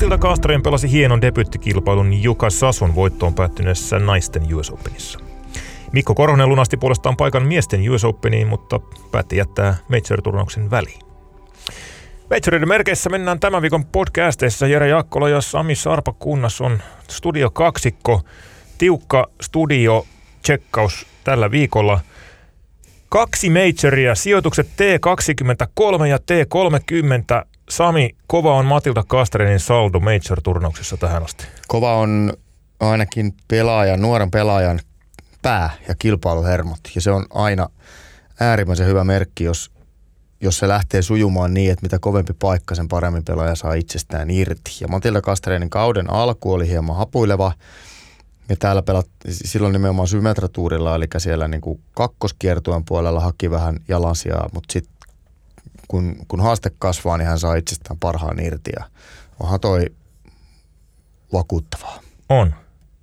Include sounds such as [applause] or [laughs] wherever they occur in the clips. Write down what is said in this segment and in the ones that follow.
Matilda Kastreen pelasi hienon debyttikilpailun Juka Sasun voittoon päättyneessä naisten US Openissa. Mikko Korhonen lunasti puolestaan paikan miesten US Openiin, mutta päätti jättää Major-turnauksen väliin. Majoreiden merkeissä mennään tämän viikon podcasteissa. Jere Jakkola ja Sami Sarpa kunnas on studio kaksikko. Tiukka studio tsekkaus tällä viikolla. Kaksi majoria, sijoitukset T23 ja T30. Sami, kova on Matilda Kastrenin saldo Major-turnauksessa tähän asti. Kova on ainakin pelaajan, nuoren pelaajan pää ja kilpailuhermot. Ja se on aina äärimmäisen hyvä merkki, jos, jos se lähtee sujumaan niin, että mitä kovempi paikka, sen paremmin pelaaja saa itsestään irti. Ja Matilda Kastreinin kauden alku oli hieman hapuileva. Ja täällä pelat silloin nimenomaan symmetratuurilla, eli siellä niin kuin kakkoskiertueen puolella haki vähän jalansijaa, mutta sitten kun, kun haaste kasvaa, niin hän saa itsestään parhaan irti ja onhan toi vakuuttavaa. On.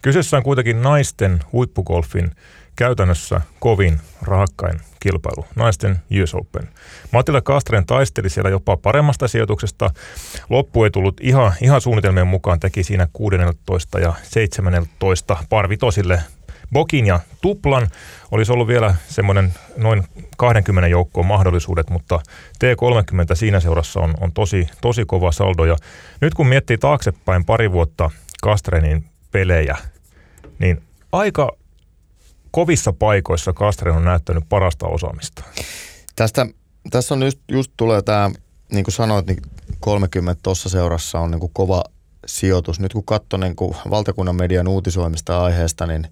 Kyseessä on kuitenkin naisten huippugolfin käytännössä kovin rahakkain kilpailu, naisten US Open. Matilla Kastren taisteli siellä jopa paremmasta sijoituksesta. Loppu ei tullut ihan, ihan suunnitelmien mukaan, teki siinä 16 ja 17 parvitosille Bokin ja Tuplan. Olisi ollut vielä semmoinen noin 20 joukkoon mahdollisuudet, mutta T30 siinä seurassa on, on tosi, tosi kova saldo. Ja nyt kun miettii taaksepäin pari vuotta Kastrenin pelejä, niin aika kovissa paikoissa Kastren on näyttänyt parasta osaamista. Tästä, tässä on just, just tulee tämä, niin kuin sanoit, niin 30 tuossa seurassa on niin kuin kova sijoitus. Nyt kun katson niin valtakunnan median uutisoimista aiheesta, niin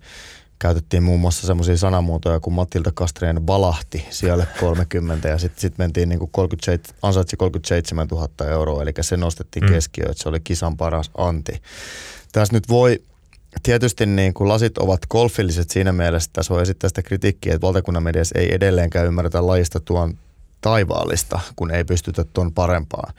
käytettiin muun muassa semmoisia sanamuotoja kuin Matilda Kastreen valahti siellä [laughs] 30 ja sitten sit mentiin niin kuin 37, ansaitsi 37 000 euroa, eli se nostettiin mm. keskiöön, että se oli kisan paras anti. Tässä nyt voi tietysti niin kuin lasit ovat golfilliset siinä mielessä, että tässä voi esittää sitä kritiikkiä, että valtakunnan mediassa ei edelleenkään ymmärretä lajista tuon taivaallista, kun ei pystytä tuon parempaan.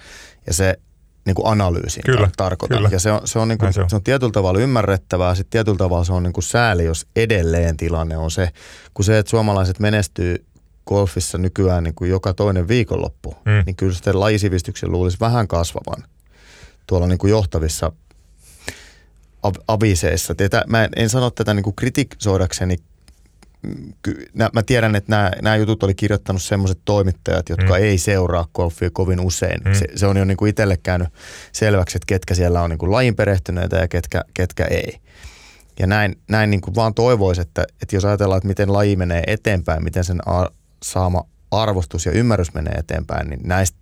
Ja se niin kuin analyysin kyllä, tarkoitan. Kyllä. Ja se on, se, on niin kuin, se, on. se on tietyllä tavalla ymmärrettävää, sitten tietyllä tavalla se on niin kuin sääli, jos edelleen tilanne on se, kun se, että suomalaiset menestyy golfissa nykyään niin kuin joka toinen viikonloppu, mm. niin kyllä sitten lajisivistyksen luulisi vähän kasvavan tuolla niin kuin johtavissa aviseissa. Tätä, mä en, en sano tätä niin kuin kritisoidakseni. Mä tiedän, että nämä, nämä jutut oli kirjoittanut sellaiset toimittajat, jotka mm. ei seuraa golfia kovin usein. Mm. Se, se on jo niin kuin itselle käynyt selväksi, että ketkä siellä on niin kuin lajin perehtyneitä ja ketkä, ketkä ei. Ja näin, näin niin kuin vaan toivoisi, että, että jos ajatellaan, että miten laji menee eteenpäin, miten sen a, saama arvostus ja ymmärrys menee eteenpäin, niin näistä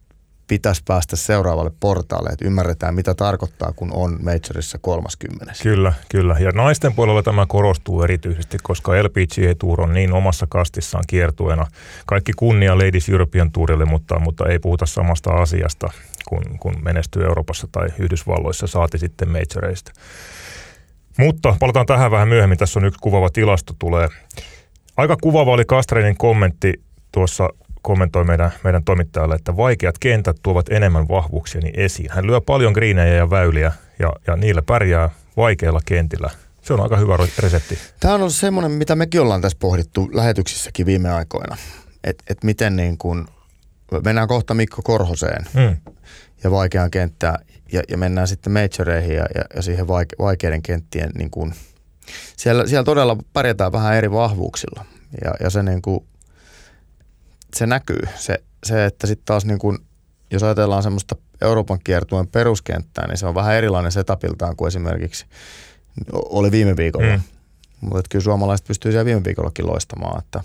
pitäisi päästä seuraavalle portaalle, että ymmärretään mitä tarkoittaa, kun on Majorissa 30. Kyllä, kyllä. Ja naisten puolella tämä korostuu erityisesti, koska LPGA Tour on niin omassa kastissaan kiertueena. Kaikki kunnia Ladies European Tourille, mutta, mutta ei puhuta samasta asiasta, kun, kun menestyy Euroopassa tai Yhdysvalloissa, saati sitten Majoreista. Mutta palataan tähän vähän myöhemmin. Tässä on yksi kuvaava tilasto tulee. Aika kuvaava oli Kastreinin kommentti tuossa kommentoi meidän, meidän toimittajalle, että vaikeat kentät tuovat enemmän vahvuuksiani esiin. Hän lyö paljon griinejä ja väyliä ja, ja niillä pärjää vaikeilla kentillä. Se on aika hyvä resepti. Tämä on ollut semmoinen, mitä mekin ollaan tässä pohdittu lähetyksissäkin viime aikoina. Että et miten niin kun, mennään kohta Mikko Korhoseen mm. ja vaikeaan kenttään ja, ja mennään sitten majoreihin ja, ja, ja siihen vaike, vaikeiden kenttien niin kun, siellä, siellä todella pärjätään vähän eri vahvuuksilla. Ja, ja se niin kuin se näkyy. Se, se että sitten taas niin kun, jos ajatellaan semmoista Euroopan kiertueen peruskenttää, niin se on vähän erilainen setupiltaan kuin esimerkiksi oli viime viikolla. Mm. Mutta kyllä suomalaiset pystyy siellä viime viikollakin loistamaan. Että.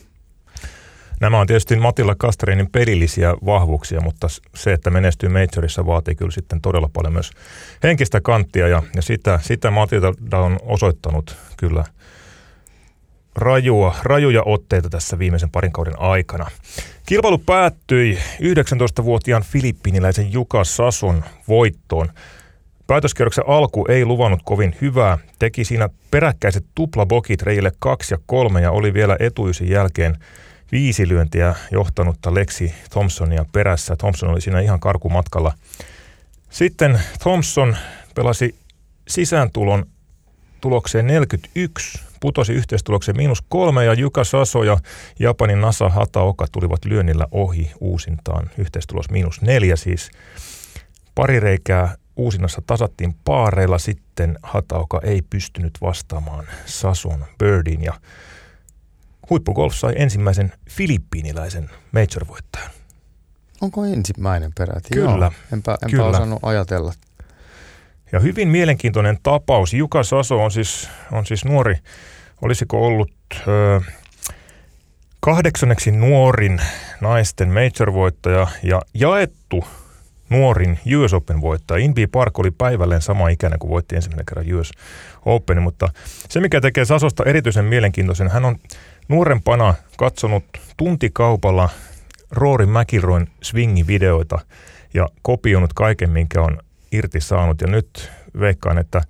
Nämä on tietysti Matilla Kasterinin pelillisiä vahvuuksia, mutta se, että menestyy Majorissa vaatii kyllä sitten todella paljon myös henkistä kanttia ja, ja sitä, sitä Matilda on osoittanut kyllä – rajua, rajuja otteita tässä viimeisen parin kauden aikana. Kilpailu päättyi 19-vuotiaan filippiniläisen Juka Sasun voittoon. Päätöskierroksen alku ei luvannut kovin hyvää. Teki siinä peräkkäiset tuplabokit reille kaksi ja kolme ja oli vielä etuysin jälkeen viisi lyöntiä johtanutta Lexi Thompsonia perässä. Thompson oli siinä ihan karkumatkalla. Sitten Thompson pelasi sisääntulon tulokseen 41 putosi yhteistulokseen miinus kolme ja Juka Saso ja Japanin Nasa Hataoka tulivat lyönnillä ohi uusintaan. Yhteistulos miinus neljä siis. Pari reikää uusinnassa tasattiin paareilla, sitten Hataoka ei pystynyt vastaamaan Sason Birdin ja huippugolf sai ensimmäisen filippiiniläisen major-voittajan. Onko ensimmäinen peräti? Kyllä. Joo. Enpä, enpä Kyllä. osannut ajatella. Ja hyvin mielenkiintoinen tapaus. Juka Saso on siis, on siis nuori, olisiko ollut ö, kahdeksanneksi nuorin naisten major-voittaja ja jaettu nuorin US Open voittaja. Inbi Park oli päivälleen sama ikäinen kuin voitti ensimmäinen kerran US Open, mutta se mikä tekee Sasosta erityisen mielenkiintoisen, hän on nuorempana katsonut tuntikaupalla Rory McIlroyn swingi-videoita ja kopioinut kaiken, minkä on irti saanut. Ja nyt veikkaan, että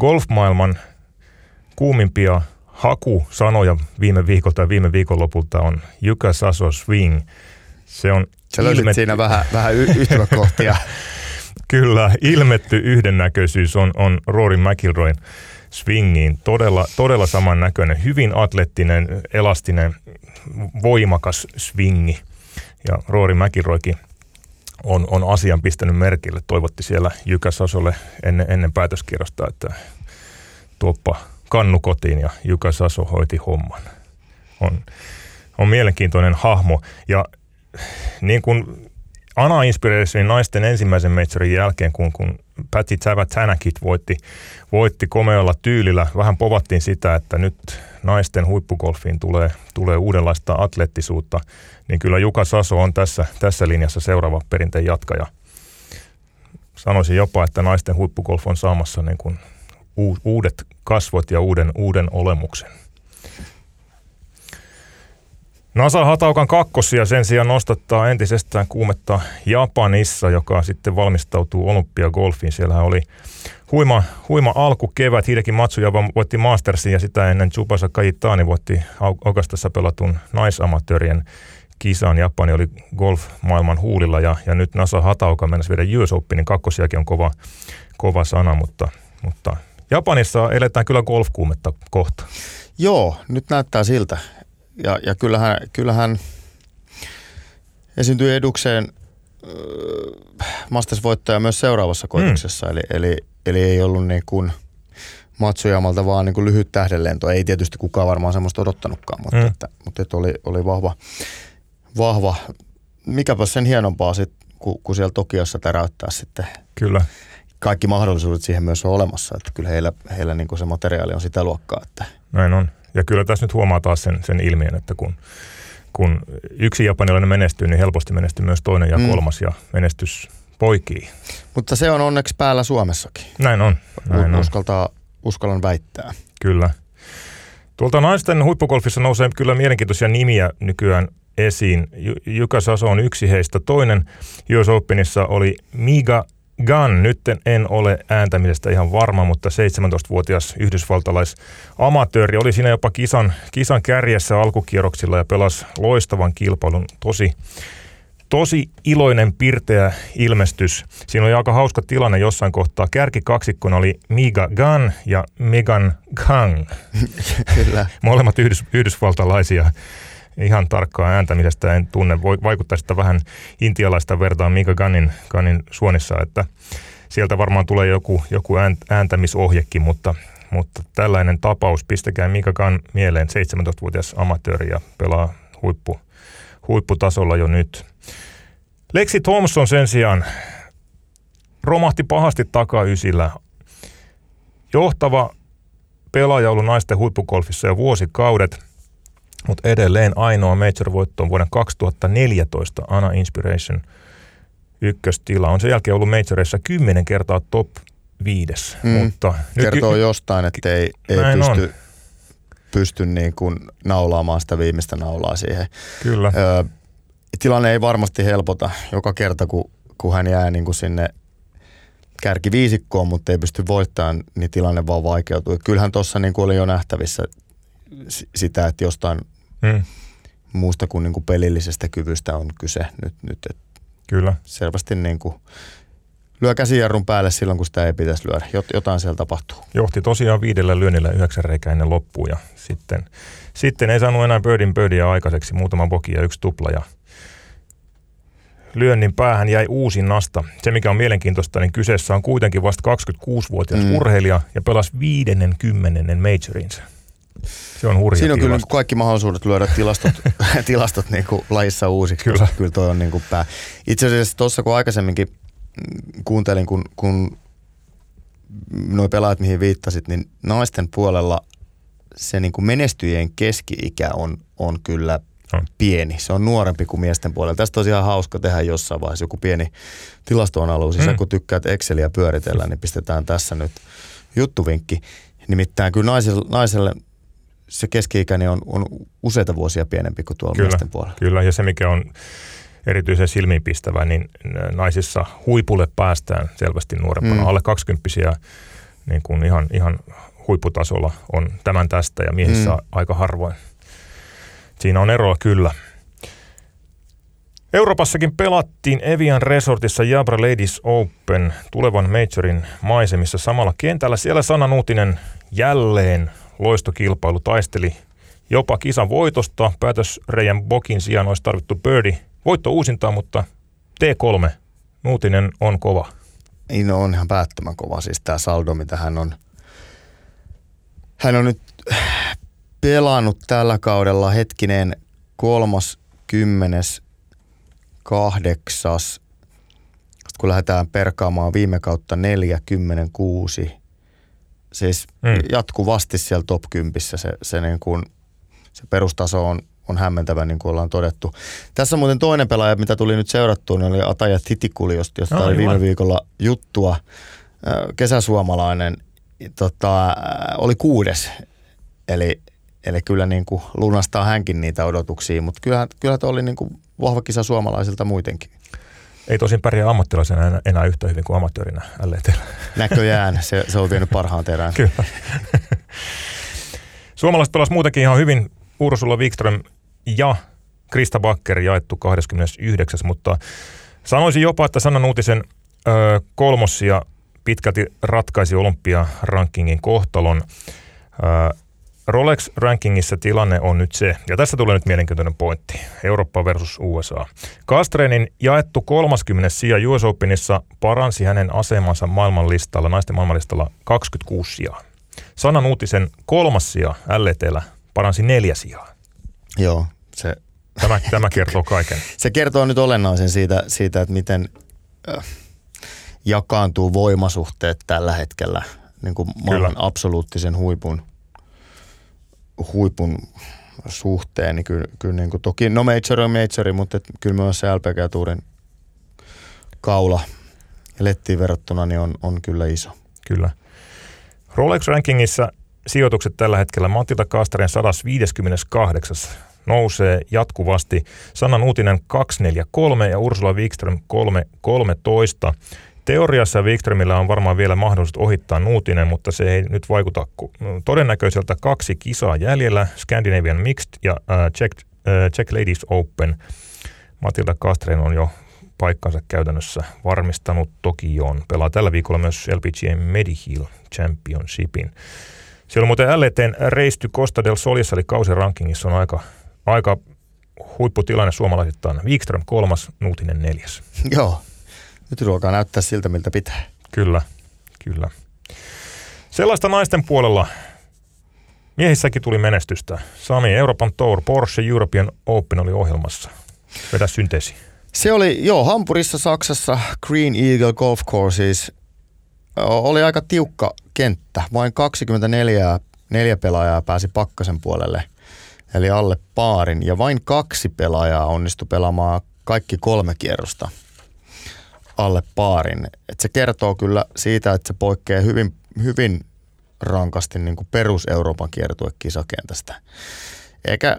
golfmaailman kuumimpia hakusanoja viime viikolta ja viime viikonlopulta on Jukka Saso Swing. Se on Sä löysit ilmet- siinä vähän, vähän y- yhtymäkohtia. [laughs] Kyllä, ilmetty yhdennäköisyys on, on Rory McIlroyn swingiin. Todella, todella samannäköinen, hyvin atleettinen, elastinen, voimakas swingi. Ja Rory McIlroykin on, on asian pistänyt merkille. Toivotti siellä Jykä Sasolle ennen, ennen päätöskierrosta, että tuoppa kannu kotiin ja Jykä Saso hoiti homman. On, on mielenkiintoinen hahmo. Ja niin kuin Ana Inspirationin naisten ensimmäisen majorin jälkeen, kun, kun Patty Tavatanakit voitti, voitti komealla tyylillä, vähän povattiin sitä, että nyt naisten huippugolfiin tulee, tulee uudenlaista atleettisuutta, niin kyllä Juka Saso on tässä, tässä linjassa seuraava perinteen jatkaja. Sanoisin jopa, että naisten huippugolf on saamassa niin kuin uudet kasvot ja uuden, uuden olemuksen. NASA Hataukan kakkosia sen sijaan nostattaa entisestään kuumetta Japanissa, joka sitten valmistautuu olympiagolfiin. Siellä oli huima, huima alkukevät. Hideki Matsujava voitti Mastersin ja sitä ennen Tsubasa Kajitani voitti Au- Augustassa pelatun naisamatöörien kisan. Japani oli golf-maailman huulilla ja, ja nyt NASA Hatauka mennessä viedä US Openin kakkosiakin on kova, kova sana, mutta, mutta Japanissa eletään kyllä golfkuumetta kohta. Joo, nyt näyttää siltä. Ja, ja kyllähän, kyllähän esiintyi edukseen äh, Masters-voittaja myös seuraavassa koituksessa. Mm. Eli, eli, eli ei ollut niin kuin Matsujamalta vaan niin kuin lyhyt tähdenlento. Ei tietysti kukaan varmaan semmoista odottanutkaan, mutta, Mm. että, mutta että oli, oli vahva, vahva. Mikäpä sen hienompaa sit, kun, kun siellä Tokiossa täräyttää sitten Kyllä. kaikki mahdollisuudet siihen myös on olemassa. Että kyllä heillä, heillä niin kuin se materiaali on sitä luokkaa, että Näin on. Ja kyllä tässä nyt huomaa taas sen, sen ilmiön, että kun, kun yksi japanilainen menestyy, niin helposti menestyy myös toinen ja Mm. kolmas ja menestys poikii. Mutta se on onneksi päällä Suomessakin. Näin on. Näin. Uskaltaa, uskallan väittää. Kyllä. Tuolta naisten huippugolfissa nousee kyllä mielenkiintoisia nimiä nykyään esiin. Jukka Saso on yksi heistä. Toinen US Openissa oli Miga Gunn. Nyt en ole ääntämisestä ihan varma, mutta 17-vuotias yhdysvaltalaisamatööri oli siinä jopa kisan, kisan kärjessä alkukierroksilla ja pelasi loistavan kilpailun. Tosi, tosi iloinen, pirteä ilmestys. Siinä oli aika hauska tilanne jossain kohtaa. Kärkikaksikkona oli Miga Gunn ja Megan Kang. [laughs] Kyllä. Molemmat yhdys, yhdysvaltalaisia. Ihan tarkkaa ääntämisestä en tunne. Voi, vaikuttaa sitä vähän intialaista vertaa Mika Gunnin, Gunnin suonissa, että sieltä varmaan tulee joku, joku ään- ääntämisohjekin, mutta, mutta tällainen tapaus, pistäkää Mika Gunn mieleen, 17-vuotias amatööri ja pelaa huippu, huipputasolla jo nyt. Lexi Thompson sen sijaan romahti pahasti takaysillä. Johtava pelaaja ollut naisten huippugolfissa jo vuosikaudet, mutta edelleen ainoa major-voitto on vuoden 2014 Ana Inspiration ykköstila. On sen jälkeen ollut majoreissa kymmenen kertaa top viides. Mm. Mutta Kertoo jostain, että ei, ei pysty, pysty niin kuin naulaamaan sitä viimeistä naulaa siihen. Kyllä, Öö, tilanne ei varmasti helpota joka kerta, kun, kun hän jää niin kuin sinne kärkiviisikkoon, mutta ei pysty voittamaan, niin tilanne vaan vaikeutuu. Et Kyllähän tuossa niin oli jo nähtävissä sitä, että jostain mm, muusta kuin, niin kuin pelillisestä kyvystä on kyse nyt. nyt et kyllä. selvästi niin kuin lyö käsijarrun päälle silloin, kun sitä ei pitäisi lyödä. Jot, jotain siellä tapahtuu. Johti tosiaan viidellä lyönnillä yhdeksän reikää ennen loppuun ja sitten, sitten ei saanut enää birdin birdia aikaiseksi. Muutama boki ja yksi tupla ja lyönnin päähän jäi uusi nasta. Se, mikä on mielenkiintoista, niin kyseessä on kuitenkin vasta 26-vuotias mm. urheilija ja pelasi 50 majorinsa. Se on hurja Siinä on tilasto. kyllä kaikki mahdollisuudet lyödä tilastot, [laughs] tilastot niin kuin lajissa uusiksi, kyllä. kyllä toi on niin kuin pää. Itse asiassa tuossa kun aikaisemminkin kuuntelin, kun, kun nuo pelaajat, mihin viittasit, niin naisten puolella se niin kuin menestyjien keski-ikä on, on kyllä on. pieni. Se on nuorempi kuin miesten puolella. Tästä on ihan hauska tehdä jossain vaiheessa joku pieni tilastoanalyysi. Mm. Sä kun tykkäät Exceliä pyöritellä, niin pistetään tässä nyt juttuvinkki. Nimittäin kyllä naiselle, naiselle se keski-ikäni on, on useita vuosia pienempi kuin tuolla kyllä, miesten puolella. Kyllä, ja se mikä on erityisen silmiinpistävä, niin naisissa huipulle päästään selvästi nuorempana. Mm. Alle 20 niin kuin ihan, ihan huipputasolla on tämän tästä ja miehissä mm. aika harvoin. Siinä on eroa kyllä. Euroopassakin pelattiin Evian Resortissa Jabra Ladies Open tulevan majorin maisemissa samalla kentällä. Siellä Sanna Nuutinen jälleen loistokilpailu taisteli jopa kisan voitosta. Päätös Reijan Bokin sijaan olisi tarvittu birdie voitto uusintaa, mutta T3, Nuutinen on kova. Niin no, on ihan päättömän kova. Siis tämä saldo, mitä hän on, hän on nyt pelannut tällä kaudella hetkinen kolmas, kymmenes, kahdeksas, kun lähdetään perkaamaan viime kautta neljä, kymmenen, kuusi. Siis mm. jatkuvasti siellä top 10 se, se, niin kuin, se perustaso on, on hämmentävä, niin kuin ollaan todettu. Tässä muuten toinen pelaaja, mitä tuli nyt seurattua, niin oli Ataja Titikuli, josta no, oli viime viikolla juttua. Kesäsuomalainen tota, oli kuudes, eli, eli kyllä niin kuin lunastaa hänkin niitä odotuksia, mutta kyllä, kyllä tuo oli niin kuin vahva kisa suomalaisilta muitenkin. Ei tosin pärjää ammattilaisena enää, enää yhtä hyvin kuin amatöörinä LETllä. Näköjään, se, se on vienyt parhaan terään. Kyllä. [laughs] Suomalaiset pelasivat muutenkin ihan hyvin. Ursula Wikström ja Krista Bakker jaettu 29. Mutta sanoisin jopa, että Sanna Nuutisen ö, kolmossia pitkälti ratkaisi olympia-rankingin kohtalon. Ö, Rolex-rankingissa tilanne on nyt se, ja tässä tulee nyt mielenkiintoinen pointti, Eurooppa versus USA. Kastreinin jaettu 30 sija US Openissa paransi hänen asemansa maailmanlistalla, naisten maailmanlistalla 26 sijaa. Sanan uutisen kolmas sija LETllä paransi neljä sijaa. Joo, se... Tämä, tämä kertoo kaiken. [laughs] se kertoo nyt olennaisen siitä, siitä että miten äh, jakaantuu voimasuhteet tällä hetkellä niin kuin maailman Kyllä. absoluuttisen huipun huipun suhteen, niin kyllä, kyllä niin kuin, toki, no major on majori, mutta et, kyllä myös se LPG Tourin kaula lettiin verrattuna niin on, on kyllä iso. Kyllä. Rolex Rankingissa sijoitukset tällä hetkellä Matilda Kastaren 158 nousee jatkuvasti. Sanna Uutinen 243 ja Ursula Wikström 313. Teoriassa Wikströmillä on varmaan vielä mahdollisuus ohittaa Nuutinen, mutta se ei nyt vaikuta todennäköiseltä kaksi kisaa jäljellä, Scandinavian Mixed ja uh, Czech, uh, Czech Ladies Open. Matilda Kastren on jo paikkansa käytännössä varmistanut Tokioon. Pelaa tällä viikolla myös LPGA Medihill Championshipin. Siellä on muuten LETn reisty Costa del Solissa, eli kausirankingissa on aika, aika huipputilanne suomalaisittain. Wikström kolmas, Nuutinen neljäs. Joo, nyt ruokaa näyttää siltä, miltä pitää. Kyllä, kyllä. Sellaista naisten puolella miehissäkin tuli menestystä. Sami, Euroopan Tour, Porsche European Open oli ohjelmassa. Vedä synteesi. Se oli, joo, Hampurissa Saksassa Green Eagle Golf Courses. Oli aika tiukka kenttä. Vain 24 neljä pelaajaa pääsi pakkasen puolelle, eli alle paarin. Ja vain kaksi pelaajaa onnistui pelaamaan kaikki kolme kierrosta – alle paarin. Et se kertoo kyllä siitä, että se poikkeaa hyvin, hyvin rankasti niin kuin perus-Euroopan kiertuekisakentästä. Eikä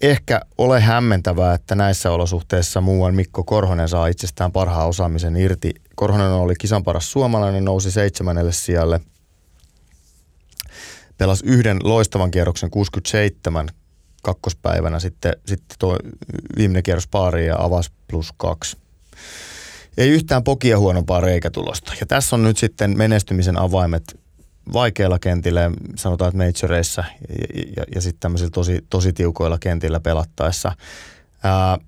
ehkä ole hämmentävää, että näissä olosuhteissa muuan Mikko Korhonen saa itsestään parhaan osaamisen irti. Korhonen oli kisan paras suomalainen, nousi seitsemännelle sijalle. Pelasi yhden loistavan kierroksen 67 kakkospäivänä, sitten, sitten tuo viimeinen kierros pari ja avasi plus kaksi ei yhtään pokia huonompaa reikätulosta. Ja tässä on nyt sitten menestymisen avaimet vaikeilla kentillä, sanotaan, että majoreissa ja, ja, ja sitten tämmöisillä tosi, tosi tiukoilla kentillä pelattaessa. Ää,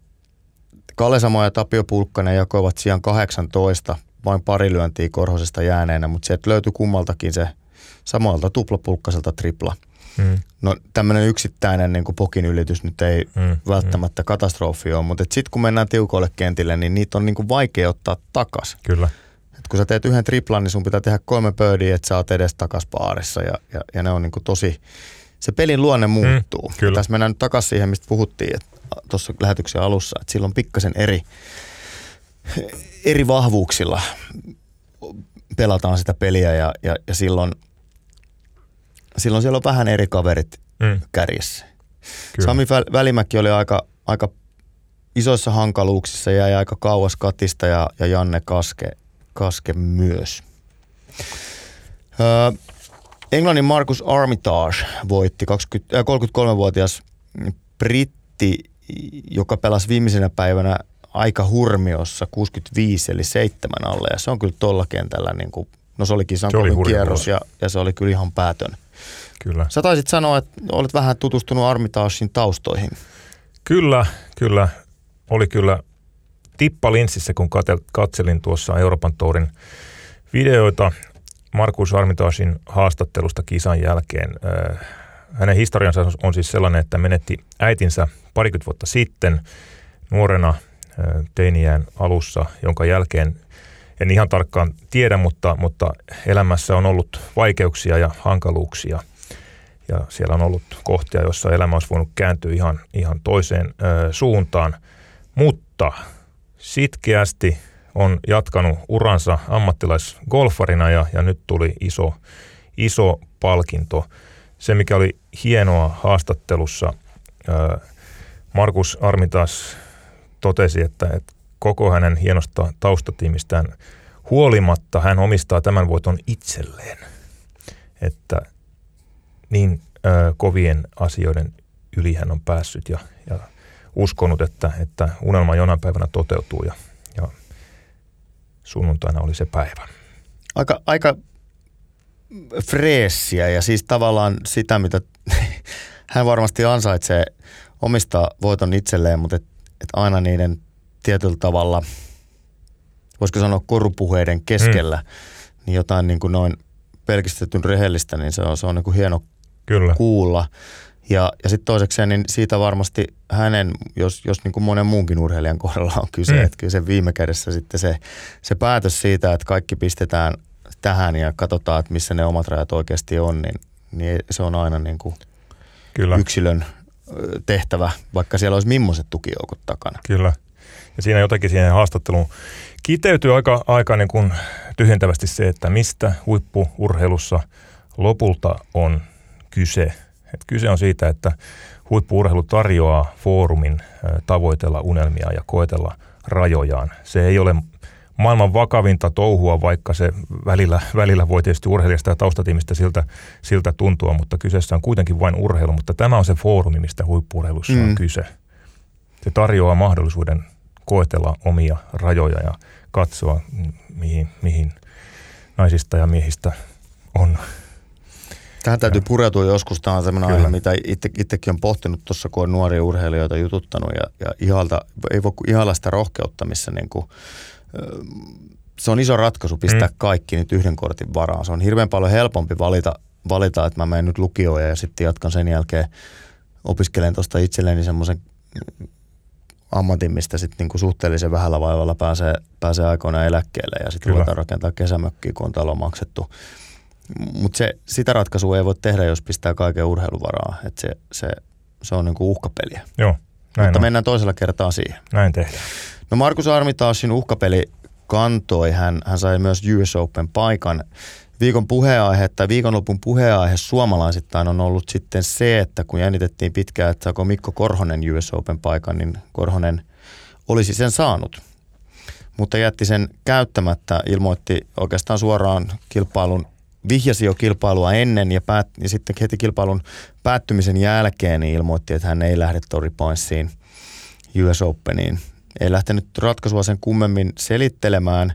Kalle Samo ja Tapio Pulkkanen jakoivat sijaan 18, vain pari lyöntiä Korhosesta jääneenä, mutta sieltä löytyi kummaltakin se samalta tuplapulkkaselta tripla. Mm. No tämmöinen yksittäinen niin pokin ylitys nyt ei mm. välttämättä mm. katastrofi ole, mutta sitten kun mennään tiukoille kentille, niin niitä on niin kuin vaikea ottaa takas. Kyllä. Et kun sä teet yhden triplan, niin sun pitää tehdä kolme birdiä, että sä oot edes takas paarissa ja, ja, ja ne on niin kuin tosi, se pelin luonne mm, muuttuu. Mm, kyllä. Tässä mennään nyt takaisin siihen, mistä puhuttiin tuossa lähetyksen alussa, että silloin pikkasen eri, eri vahvuuksilla pelataan sitä peliä ja, ja, ja silloin, silloin siellä on vähän eri kaverit mm. kärjessä. Kyllä. Sami Välimäki oli aika, aika isoissa hankaluuksissa, jäi aika kauas katista ja, ja Janne Kaske, Kaske myös. Öö, Englannin Marcus Armitage voitti 20, äh, 33-vuotias britti, joka pelasi viimeisenä päivänä aika hurmiossa 65 eli seitsemän alle ja se on kyllä tuolla kentällä niin kuin, no se oli kisan kierros ja, ja, se oli kyllä ihan päätön. Kyllä. Sä taisit sanoa, että olet vähän tutustunut Armitagein taustoihin. Kyllä, kyllä. Oli kyllä tippa linssissä, kun katselin tuossa Euroopan tourin videoita Markus Armitagein haastattelusta kisan jälkeen. Äh, hänen historiansa on siis sellainen, että menetti äitinsä parikymmentä vuotta sitten nuorena teiniään alussa, jonka jälkeen en ihan tarkkaan tiedä, mutta, mutta elämässä on ollut vaikeuksia ja hankaluuksia. Ja siellä on ollut kohtia, joissa elämä olisi voinut kääntyä ihan, ihan toiseen ö, suuntaan. Mutta sitkeästi on jatkanut uransa ammattilaisgolfarina ja, ja nyt tuli iso, iso palkinto. Se, mikä oli hienoa haastattelussa, ö, Markus Armitas totesi, että, että koko hänen hienosta taustatiimistään huolimatta hän omistaa tämän voiton itselleen. Että niin ö, kovien asioiden yli hän on päässyt ja, ja uskonut, että, että unelma jonain päivänä toteutuu ja, ja sunnuntaina oli se päivä. Aika, aika freessiä ja siis tavallaan sitä, mitä [laughs] hän varmasti ansaitsee omistaa voiton itselleen, mutta et että aina niiden tietyllä tavalla, voisiko sanoa korupuheiden keskellä, mm. niin jotain niin kuin noin pelkistetyn rehellistä, niin se on, se on niin kuin hieno Kyllä. kuulla. Ja, ja sitten toisekseen, niin siitä varmasti hänen, jos, jos niin kuin monen muunkin urheilijan kohdalla on kyse, mm. että kyllä se viime kädessä sitten se, se päätös siitä, että kaikki pistetään tähän ja katsotaan, että missä ne omat rajat oikeasti on, niin, niin se on aina niin kuin Kyllä. yksilön tehtävä, vaikka siellä olisi millaiset tukijoukot takana. Kyllä. Ja siinä jotenkin siihen haastatteluun kiteytyy aika, aika niin kuin tyhjentävästi se, että mistä huippuurheilussa lopulta on kyse. Et kyse on siitä, että huippuurheilu tarjoaa foorumin tavoitella unelmia ja koetella rajojaan. Se ei ole maailman vakavinta touhua, vaikka se välillä, välillä voi tietysti urheilijasta ja taustatiimistä siltä, siltä tuntua, mutta kyseessä on kuitenkin vain urheilu. Mutta tämä on se foorumi, mistä huippuurheilussa mm. on kyse. Se tarjoaa mahdollisuuden koetella omia rajoja ja katsoa, mihin, mihin naisista ja miehistä on Tähän täytyy pureutua joskus. Tämä on sellainen aihe, mitä itse, itsekin on pohtinut tuossa, kun on nuoria urheilijoita jututtanut ja, ja ihalta, ei voi ihailla sitä rohkeutta, missä niin kuin se on iso ratkaisu pistää mm. kaikki nyt yhden kortin varaan. Se on hirveän paljon helpompi valita, valita että mä menen nyt lukioon ja sitten jatkan sen jälkeen, opiskelen tuosta itselleni semmoisen ammatin, mistä sitten niinku suhteellisen vähällä vaivalla pääsee, pääsee aikoinaan eläkkeelle ja sitten ruvetaan rakentaa kesämökkiä, kun on talo maksettu. Mutta se, sitä ratkaisua ei voi tehdä, jos pistää kaiken urheiluvaraa. Et se, se, se on niinku uhkapeliä. Joo, näin Mutta on. mennään toisella kertaa siihen. Näin tehdään. No Markus Armitaasin uhkapeli kantoi. Hän, hän sai myös US Open paikan. Viikon puheenaihe tai viikonlopun puheenaihe suomalaisittain on ollut sitten se, että kun jännitettiin pitkään, että saako Mikko Korhonen US Open paikan, niin Korhonen olisi sen saanut. Mutta jätti sen käyttämättä, ilmoitti oikeastaan suoraan kilpailun, vihjasi jo kilpailua ennen ja, päät, ja sitten heti kilpailun päättymisen jälkeen niin ilmoitti, että hän ei lähde Tori Pointsiin US Openiin ei lähtenyt ratkaisua sen kummemmin selittelemään,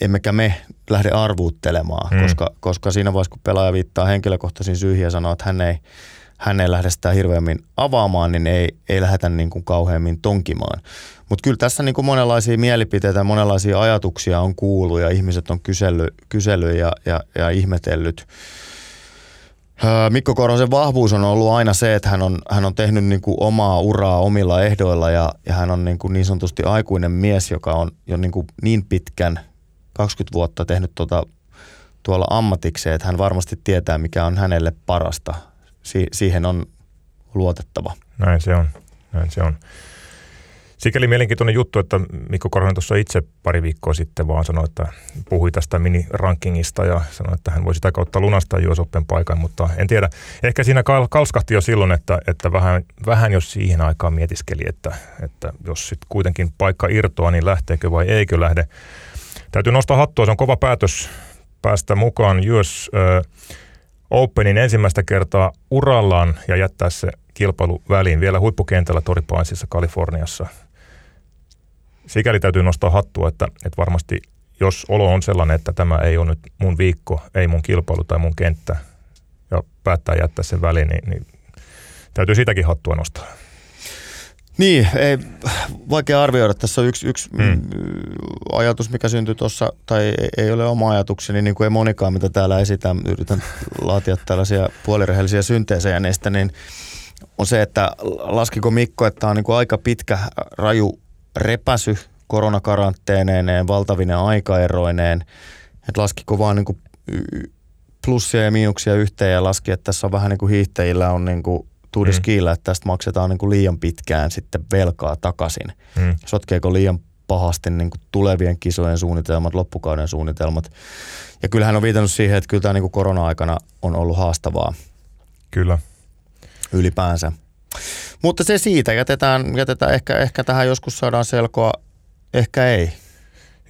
emmekä me lähde arvuuttelemaan, mm. koska, koska siinä vaiheessa, kun pelaaja viittaa henkilökohtaisiin syihin ja sanoo, että hän ei, hän ei lähde sitä hirveämmin avaamaan, niin ei, ei lähdetä niin kuin kauheammin tonkimaan. Mutta kyllä tässä niin kuin monenlaisia mielipiteitä, monenlaisia ajatuksia on kuullut ja ihmiset on kysellyt, kysellyt ja, ja, ja ihmetellyt. Mikko Korhosen vahvuus on ollut aina se, että hän on, hän on tehnyt niin kuin omaa uraa omilla ehdoilla ja, ja hän on niin, kuin niin sanotusti aikuinen mies, joka on jo niin, kuin niin pitkän, 20 vuotta tehnyt tuota, tuolla ammatikseen, että hän varmasti tietää, mikä on hänelle parasta. Si- siihen on luotettava. Näin se on. Näin se on. Sikäli mielenkiintoinen juttu, että Mikko Korhonen tuossa itse pari viikkoa sitten vaan sanoi, että puhui tästä mini-rankingista ja sanoi, että hän voi sitä kautta lunastaa US Open paikan, mutta en tiedä. Ehkä siinä kalskahti jo silloin, että, että vähän, vähän jos siihen aikaan mietiskeli, että, että jos sitten kuitenkin paikka irtoaa, niin lähteekö vai eikö lähde. Täytyy nostaa hattua, se on kova päätös päästä mukaan US Openin ensimmäistä kertaa urallaan ja jättää se kilpailu väliin vielä huippukentällä Toripaisissa Kaliforniassa sikäli täytyy nostaa hattua, että, että varmasti jos olo on sellainen, että tämä ei ole nyt mun viikko, ei mun kilpailu tai mun kenttä, ja päättää jättää sen väliin, niin, niin täytyy sitäkin hattua nostaa. Niin, ei, vaikea arvioida. Tässä on yksi, yksi mm. ajatus, mikä syntyi tuossa, tai ei ole oma ajatukseni, niin kuin ei monikaan, mitä täällä esitän. Yritän laatia tällaisia puolirehellisiä synteesejä niistä, niin on se, että laskiko Mikko, että tämä on niin kuin aika pitkä, raju repäsy koronakaranteeneineen, valtavine aikaeroineen, että laskiko vaan niin kuin plussia ja miinuksia yhteen ja laski, että tässä on vähän niin kuin hiihtäjillä on niin kuin tuudiskiillä, mm. että tästä maksetaan niin kuin liian pitkään sitten velkaa takaisin. Mm. Sotkeeko liian pahasti niin kuin tulevien kisojen suunnitelmat, loppukauden suunnitelmat. Ja kyllähän on viitannut siihen, että kyllä tämä niin kuin korona-aikana on ollut haastavaa. Kyllä. Ylipäänsä. Mutta se siitä, jätetään, jätetään ehkä, ehkä tähän joskus saadaan selkoa, ehkä ei.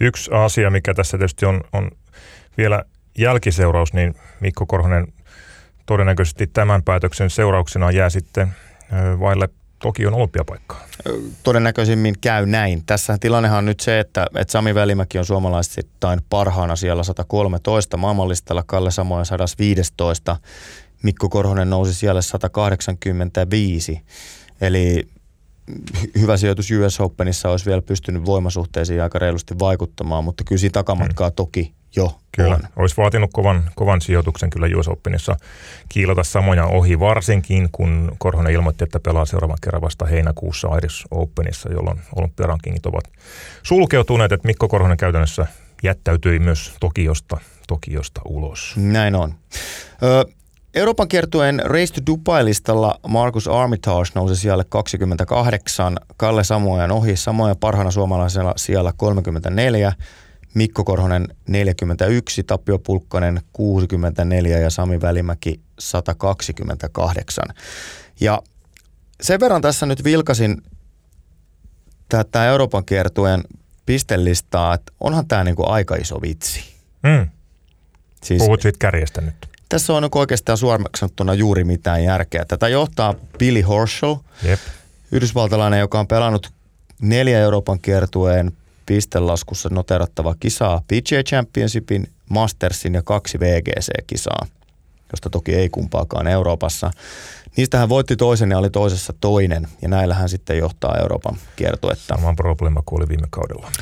Yksi asia, mikä tässä tietysti on, on vielä jälkiseuraus, niin Mikko Korhonen todennäköisesti tämän päätöksen seurauksena jää sitten vaille Tokion olympiapaikkaa. Todennäköisimmin käy näin. Tässä tilannehan on nyt se, että, että Sami Välimäki on suomalaisittain parhaana siellä 113 maailmanlistalla, Kalle Samoja 115. Mikko Korhonen nousi siellä 185. Eli hyvä sijoitus US Openissa olisi vielä pystynyt voimasuhteisiin aika reilusti vaikuttamaan, mutta kyllä siinä takamatkaa mm. toki jo Kyllä, on. olisi vaatinut kovan, kovan sijoituksen kyllä US Openissa kiilata samoja ohi, varsinkin kun Korhonen ilmoitti, että pelaa seuraavan kerran vasta heinäkuussa Irish Openissa, jolloin olympiarankingit ovat sulkeutuneet, että Mikko Korhonen käytännössä jättäytyi myös Tokiosta, Tokiosta ulos. Näin on. Ö, Euroopan kiertueen Race to Dubai-listalla Markus Armitage nousi siellä 28, Kalle Samojan ohi, Samoja parhaana suomalaisella siellä 34, Mikko Korhonen 41, Tapio Pulkkanen 64 ja Sami Välimäki 128. Ja sen verran tässä nyt vilkasin tätä Euroopan kiertueen pistelistaa, että onhan tämä niinku aika iso vitsi. Mm. Siis, Puhut siitä kärjestä nyt. Tässä on oikeastaan suoraksi juuri mitään järkeä. Tätä johtaa Billy Horschel, Jep. yhdysvaltalainen, joka on pelannut neljä Euroopan kiertueen pistelaskussa noterattava kisaa PGA Championshipin, Mastersin ja kaksi VGC-kisaa, josta toki ei kumpaakaan Euroopassa. Niistä hän voitti toisen ja oli toisessa toinen, ja näillä hän sitten johtaa Euroopan kiertuetta. Sama probleema kuin oli viime kaudella.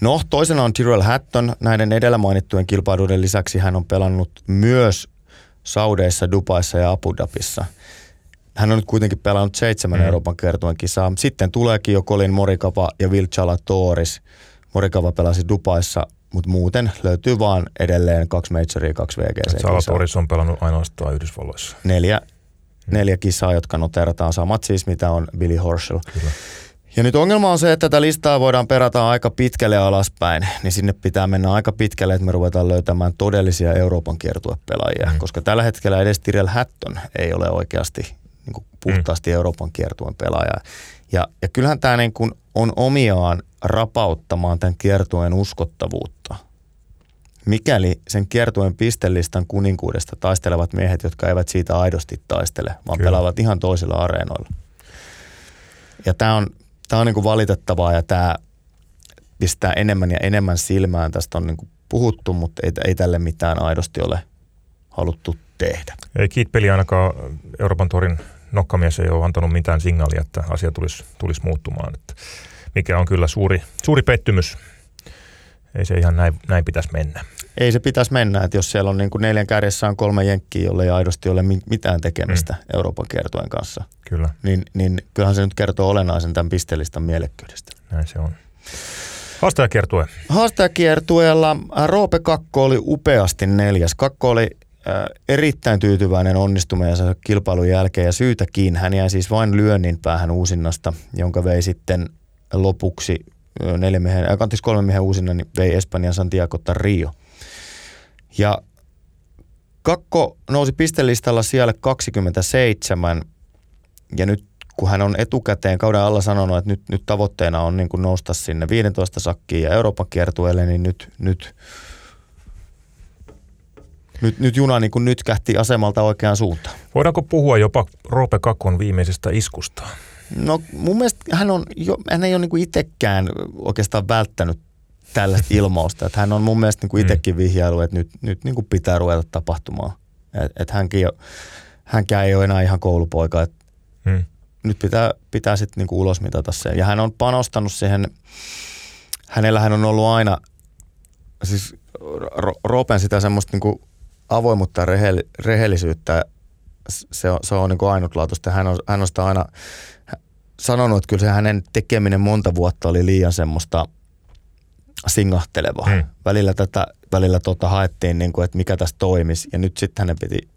No, toisena on Tyrrell Hatton. Näiden edellä mainittujen kilpailuiden lisäksi hän on pelannut myös Saudeissa, Dubaissa ja Abu Dhabissa. Hän on nyt kuitenkin pelannut seitsemän mm. Euroopan kiertueen kisaa. Sitten tuleekin jo Colin Morikava ja Vilchala Toris. Morikava pelasi Dubaissa, mutta muuten löytyy vaan edelleen kaksi majoria, kaksi VGC. Salatoris on pelannut ainoastaan Yhdysvalloissa. Neljä, mm. neljä kisaa, jotka noterataan samat siis, mitä on Billy Horschel. Kyllä. Ja nyt ongelma on se, että tätä listaa voidaan perata aika pitkälle alaspäin, niin sinne pitää mennä aika pitkälle, että me ruvetaan löytämään todellisia Euroopan kiertuepelaajia, mm. koska tällä hetkellä edes Tyrell Hatton ei ole oikeasti niin kuin puhtaasti mm. Euroopan kiertuen pelaaja. Ja, ja kyllähän tämä niin kuin on omiaan rapauttamaan tämän kiertueen uskottavuutta. Mikäli sen kiertuen pistelistan kuninkuudesta taistelevat miehet, jotka eivät siitä aidosti taistele, vaan Kyllä. pelaavat ihan toisilla areenoilla. Ja tämä on, tämä on niin kuin valitettavaa ja tämä pistää enemmän ja enemmän silmään. Tästä on niin kuin puhuttu, mutta ei, ei tälle mitään aidosti ole haluttu tehdä. Ei kiitpeli ainakaan Euroopan torin nokkamies ei ole antanut mitään signaalia, että asia tulisi, tulisi muuttumaan. Että mikä on kyllä suuri, suuri pettymys. Ei se ihan näin, näin pitäisi mennä. Ei se pitäisi mennä, että jos siellä on niin kuin neljän kärjessä on kolme jenkkiä, jolle ei aidosti ole mitään tekemistä mm. Euroopan kiertojen kanssa. Kyllä. Niin, niin kyllähän se nyt kertoo olennaisen tämän pistelistan mielekkyydestä. Näin se on. Haastajakiertue. Haastajakiertueella Roope Kakko oli upeasti neljäs. Kakko oli erittäin tyytyväinen onnistumeensa kilpailun jälkeen ja syytäkin. Hän jäi siis vain lyönnin päähän uusinnasta, jonka vei sitten lopuksi neljä miehen, äh, kolme miehen uusinnan, niin vei Espanjan Santiago Rio. Ja Kakko nousi pistelistalla siellä 27 ja nyt kun hän on etukäteen kauden alla sanonut, että nyt, nyt tavoitteena on niin kuin nousta sinne 15 sakkiin ja Euroopan kiertueelle, niin nyt, nyt, nyt, nyt juna niin kuin nyt kähti asemalta oikeaan suuntaan. Voidaanko puhua jopa Roope Kakon viimeisestä iskusta? No mun mielestä hän, on jo, hän ei ole niin itsekään oikeastaan välttänyt tällaista ilmausta. Että hän on mun mielestä niin itsekin vihjailu, että nyt, nyt niin kuin pitää ruveta tapahtumaan. Että et hänkin, hänkään ei ole enää ihan koulupoika. Että hmm. Nyt pitää, pitää sitten niin ulos mitata se. Ja hän on panostanut siihen, hänellähän on ollut aina, siis Ropen sitä semmoista niin avoimuutta ja rehellisyyttä se on, se on niin ainutlaatuista. Hän on, hän on sitä aina sanonut, että kyllä se hänen tekeminen monta vuotta oli liian semmoista singahtelevaa. Hmm. Välillä tätä välillä tota haettiin, niin kuin, että mikä tässä toimisi. Ja nyt sitten hänen piti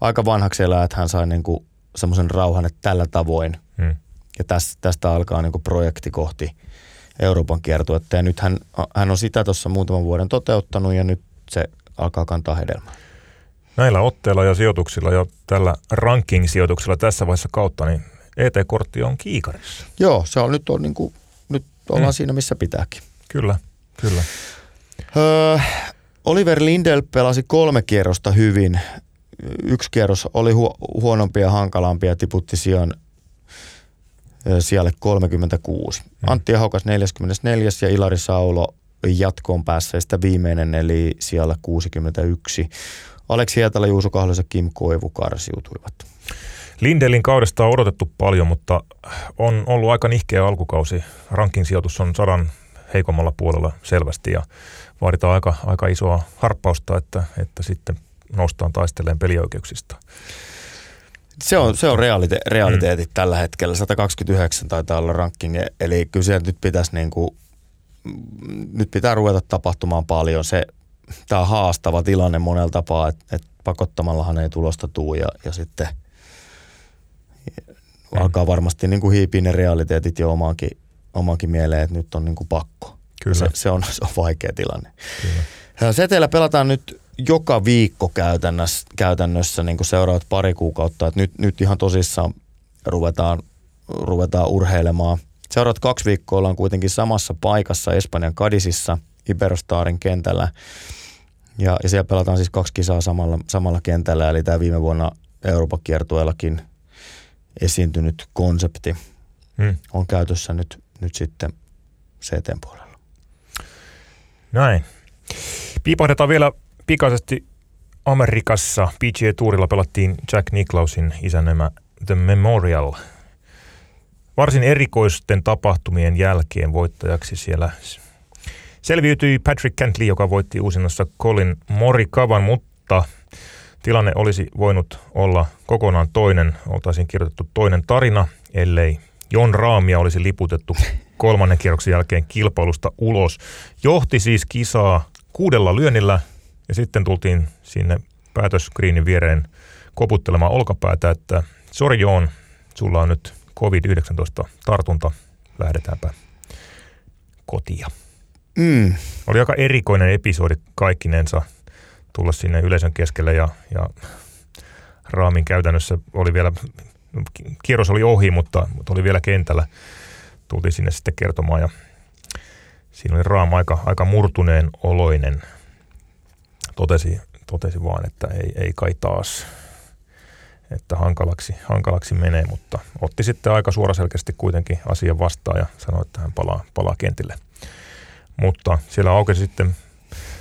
aika vanhaksi elää, että hän sai niin kuin semmoisen rauhan, että tällä tavoin. Hmm. Ja tästä, tästä alkaa niin kuin projekti kohti Euroopan kiertuetta. Ja nyt hän, hän on sitä tuossa muutaman vuoden toteuttanut ja nyt se alkaa kantaa hedelmää. Näillä otteilla ja sijoituksilla ja tällä ranking-sijoituksella tässä vaiheessa kautta, niin ET-kortti on kiikarissa. Joo, se on nyt, on niin kuin, nyt ollaan mm. siinä, missä pitääkin. Kyllä, kyllä. Öö, Oliver Lindell pelasi kolme kierrosta hyvin. Yksi kierros oli hu- huonompi ja hankalampi ja tiputti sijan siellä 36. Mm. Antti Ahokas 44 ja Ilari Saulo jatkoon päässeistä viimeinen eli siellä 61. Aleksi Hietala, Juuso Kahlos ja Kim Koivu karsiutuivat. Lindelin kaudesta on odotettu paljon, mutta on ollut aika nihkeä alkukausi. Rankin sijoitus on sadan heikommalla puolella selvästi ja vaaditaan aika, aika isoa harppausta, että, että sitten noustaan taisteleen pelioikeuksista. Se on, se on realite, realiteetit mm. tällä hetkellä. 129 taitaa olla ranking, eli kyllä nyt pitäisi niin kuin, nyt pitää ruveta tapahtumaan paljon. Se, tämä on haastava tilanne monella tapaa, että, että pakottamallahan ei tulosta tuu ja, ja sitten – mm. alkaa varmasti niin kuin hiipiä ne realiteetit jo omaankin, omaankin mieleen, että nyt on niin kuin pakko. Kyllä. Se, se, on, [laughs] se on vaikea tilanne. Kyllä. Seteillä pelataan nyt joka viikko käytännössä, käytännössä niin kuin seuraavat pari kuukautta. Että nyt, nyt ihan tosissaan ruvetaan, ruvetaan urheilemaan. Seuraavat kaksi viikkoa ollaan kuitenkin samassa paikassa Espanjan Kadisissa, Iberostarin kentällä. Ja, ja siellä pelataan siis kaksi kisaa samalla, samalla kentällä, eli tämä viime vuonna Euroopan kiertueellakin esiintynyt konsepti hmm. on käytössä nyt, nyt sitten CTn puolella. Näin. Piipahdetaan vielä pikaisesti Amerikassa. PGA-tuurilla pelattiin Jack Nicklausin isännämä The Memorial. Varsin erikoisten tapahtumien jälkeen voittajaksi siellä selviytyi Patrick Cantley, joka voitti uusinnassa Colin Morikavan, mutta – Tilanne olisi voinut olla kokonaan toinen, oltaisiin kirjoitettu toinen tarina, ellei Jon Raamia olisi liputettu kolmannen kierroksen jälkeen kilpailusta ulos. Johti siis kisaa kuudella lyönnillä ja sitten tultiin sinne päätöskriinin viereen koputtelemaan olkapäätä, että sori Joon, sulla on nyt COVID-19 tartunta, lähdetäänpä kotia. Mm. Oli aika erikoinen episodi kaikkinensa tulla sinne yleisön keskelle ja, ja raamin käytännössä oli vielä, kierros oli ohi, mutta, mutta oli vielä kentällä. Tultiin sinne sitten kertomaan ja siinä oli raama aika, aika murtuneen oloinen. Totesi, totesi vaan, että ei, ei kai taas, että hankalaksi, hankalaksi menee, mutta otti sitten aika suoraselkeästi kuitenkin asian vastaan ja sanoi, että hän palaa, palaa kentille. Mutta siellä aukesi sitten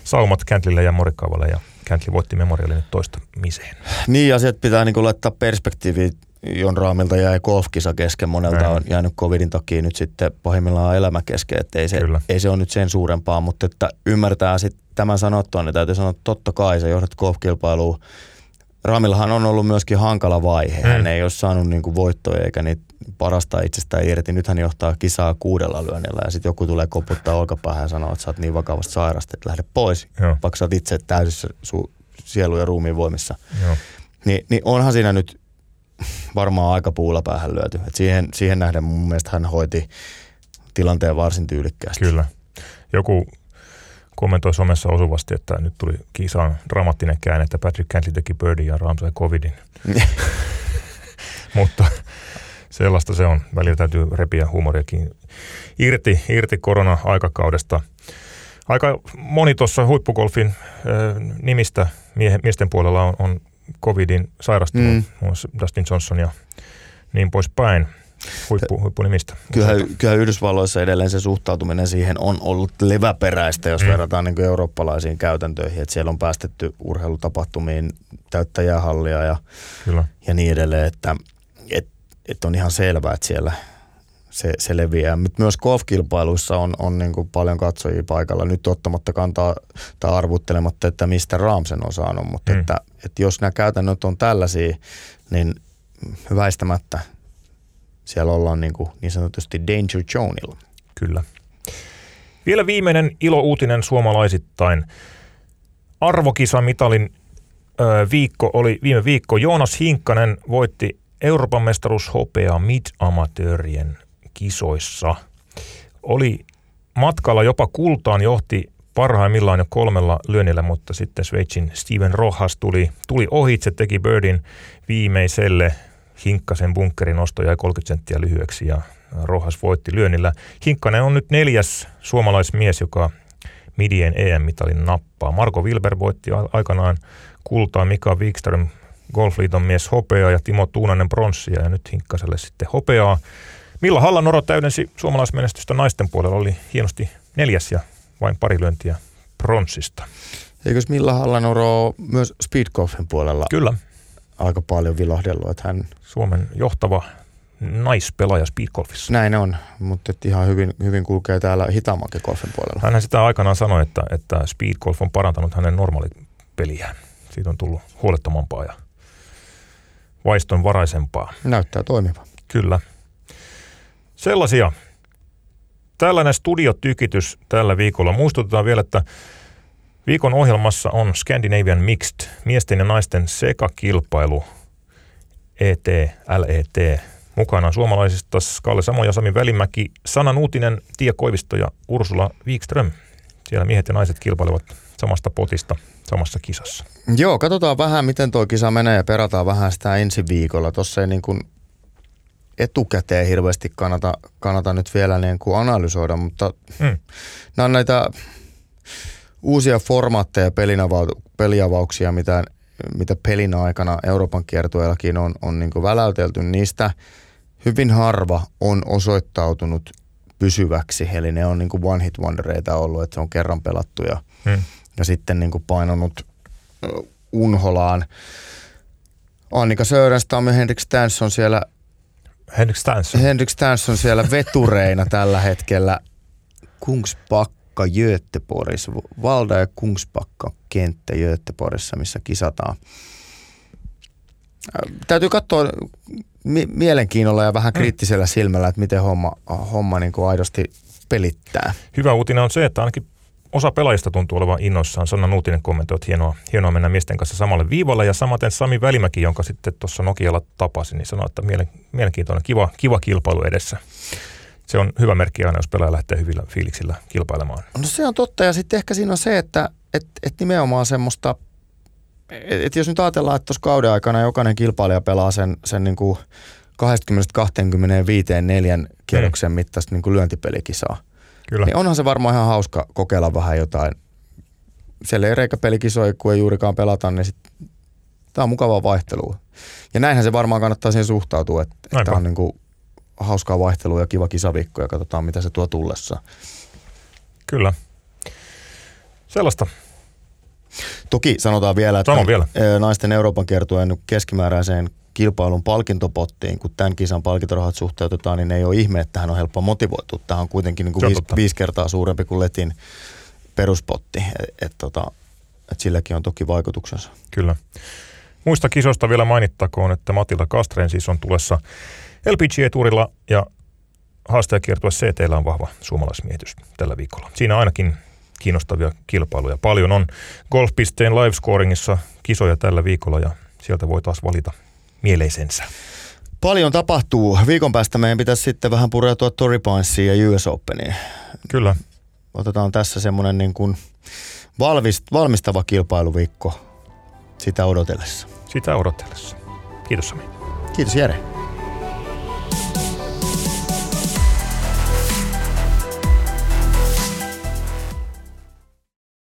saumat Cantlille ja Morikaavalle ja Cantley voitti Memorialin toista miseen. Niin, asiat pitää niin laittaa perspektiiviin. Jon Raamilta jäi golfkisa kesken, monelta Näin. on jäänyt covidin takia nyt sitten pahimmillaan elämä kesken, että ei se, Kyllä. ei se ole nyt sen suurempaa, mutta että ymmärtää sitten tämän sanottua, niin täytyy sanoa, että totta kai sä johdat golfkilpailuun. Raamillahan on ollut myöskin hankala vaihe. Hän Mm. ei ole saanut niinku voittoja eikä niitä parasta itsestään irti. Nyt hän johtaa kisaa kuudella lyönnillä ja sitten joku tulee koputtaa olkapäähän ja sanoo, että sä oot niin vakavasti sairasta, että lähde pois, Joo. vaikka sä oot itse täysissä su- sielu- ja ruumiin voimissa. Joo. Niin, niin onhan siinä nyt varmaan aika puulla päähän lyöty. Et siihen, siihen nähden mun mielestä hän hoiti tilanteen varsin tyylikkäästi. Kyllä. Joku kommentoi somessa osuvasti, että nyt tuli kisaan dramaattinen käänne, että Patrick Cantley teki birdie ja Rahm sai covidin. [laughs] Mutta sellaista se on. Välillä täytyy repiä huumoriakin irti, irti korona-aikakaudesta. Aika moni tuossa huippugolfin äh, nimistä miehe, miesten puolella on, on covidin sairastunut, mm. Muun muassa Dustin Johnson ja niin poispäin. Huippu, huippunimistä. Kyllähän, kyllähän Yhdysvalloissa edelleen se suhtautuminen siihen on ollut leväperäistä, jos Mm. mm. verrataan niin eurooppalaisiin käytäntöihin. Että siellä on päästetty urheilutapahtumiin täyttä jäähallia ja, Kyllä. ja niin edelleen. Että et, et on ihan selvää, että siellä se, se leviää. Mutta myös golfkilpailuissa on, on niin kuin paljon katsojia paikalla. Nyt ottamatta kantaa tai arvuttelematta, että mistä Raamsen on saanut. Mutta Mm. että, että jos nämä käytännöt on tällaisia, niin väistämättä siellä ollaan niin, kuin niin sanotusti danger zoneilla. Kyllä. Vielä viimeinen ilouutinen suomalaisittain. Arvokisamitalin ö, viikko oli viime viikko. Joonas Hinkkanen voitti Euroopan mestaruus hopeaa mid-amatöörien kisoissa. Oli matkalla jopa kultaan, johti parhaimmillaan jo kolmella lyönnillä, mutta sitten Sveitsin Steven Rojas tuli, tuli ohitse, teki birdin viimeiselle Hinkkasen bunkkerin osto jäi 30 senttiä lyhyeksi ja Rojas voitti lyönnillä. Hinkkanen on nyt neljäs suomalaismies, joka midien EM-mitalin nappaa. Marko Wilber voitti aikanaan kultaa, Mika Wikström Golfliiton mies hopeaa ja Timo Tuunanen pronssia ja nyt Hinkkaselle sitten hopeaa. Milla Hallanoro täydensi suomalaismenestystä naisten puolella, oli hienosti neljäs ja vain pari lyöntiä pronssista. Eikös Milla Hallanoro myös Speedgolfin puolella Kyllä, aika paljon vilahdellut, että hän Suomen johtava naispelaaja speedgolfissa. näin on, mutta ihan hyvin, hyvin kulkee täällä hitaammankin golfin puolella. Hän sitä aikanaan sanoi, että, että speedgolf on parantanut hänen normaalipeliään. Siitä on tullut huolettomampaa ja vaistonvaraisempaa. Näyttää toimiva. Kyllä. Sellaisia. Tällainen studiotykitys tällä viikolla. Muistutetaan vielä, että viikon ohjelmassa on Scandinavian Mixed, miesten ja naisten sekakilpailu, ET, LET. Mukana suomalaisista Kalle Samo ja Sami Välimäki, Sana Nuutinen, Tiia Koivisto ja Ursula Wikström. Siellä miehet ja naiset kilpailevat samasta potista samassa kisassa. Joo, katsotaan vähän, miten tuo kisa menee ja perataan vähän sitä ensi viikolla. Tuossa ei niin kuin etukäteen hirveästi kannata, kannata nyt vielä niin kuin analysoida, mutta Mm. nämä on näitä uusia formaatteja, pelinava- peliavauksia, mitä, mitä pelin aikana Euroopan kiertueellakin on, on niin kuin väläytelty. Niistä hyvin harva on osoittautunut pysyväksi, eli ne on niin kuin one hit wondereita ollut, että se on kerran pelattu ja Mm. ja sitten niin kuin painanut unholaan. Annika Sörenstam ja Henrik Stansson siellä, Henrik Stansson. Henrik Stansson siellä vetureina [laughs] tällä hetkellä. Kungspakka Göteborgissa, Valda ja Kungspakka kenttä Göteborgissa, missä kisataan. Ö, Täytyy katsoa mi- mielenkiinnolla ja vähän kriittisellä silmällä, että miten homma, homma niin kuin aidosti pelittää. Hyvä uutinen on se, että ainakin osa pelaajista tuntuu olevan innoissaan. Sanna Nuutinen kommentoi, että hienoa, hienoa mennä miesten kanssa samalle viivalle. Ja samaten Sami Välimäki, jonka sitten tuossa Nokialla tapasin, niin sanoi, että mielen, mielenkiintoinen, kiva, kiva kilpailu edessä. Se on hyvä merkki aina, jos pelaaja lähtee hyvillä fiiliksillä kilpailemaan. No se on totta ja sitten ehkä siinä on se, että et, et nimenomaan semmoista, että et jos nyt ajatellaan, että tuossa kauden aikana jokainen kilpailija pelaa sen, sen niin kuin 20-25 neljän kierroksen mittaista niin kuin lyöntipelikisaa, Kyllä. niin onhan se varmaan ihan hauska kokeilla vähän jotain. Siellä ei reikäpelikisoja, kun ei juurikaan pelata, niin sit, tämä on mukavaa vaihtelua. Ja näinhän se varmaan kannattaa siihen suhtautua, että, että Näinpä. on niin kuin hauskaa vaihtelua ja kiva kisaviikko ja katsotaan mitä se tuo tullessa. Kyllä. Sellaista. Toki sanotaan vielä, että vielä. naisten Euroopan kiertueen keskimääräiseen kilpailun palkintopottiin, kun tämän kisan palkintorahat suhteutetaan, niin ei ole ihme, että hän on helppo motivoitua. Tämä on kuitenkin niin kuin viisi, viisi kertaa suurempi kuin Letin peruspotti, että et, tota, et silläkin on toki vaikutuksensa. Kyllä. Muista kisoista vielä mainittakoon, että Matilda Kastren siis on tulessa LPGA-tuurilla ja haastajakiertue CT on vahva suomalaismiehitys tällä viikolla. Siinä ainakin kiinnostavia kilpailuja. Paljon on golfpisteen livescoringissa kisoja tällä viikolla ja sieltä voi taas valita mieleisensä. Paljon tapahtuu. Viikon päästä meidän pitäisi sitten vähän pureutua Torrey Pinesiin ja US Openiin. Kyllä. Otetaan tässä semmoinen niin kuin valmist, valmistava kilpailuviikko sitä odotellessa. Sitä odotellessa. Kiitos Sami. Kiitos Jere.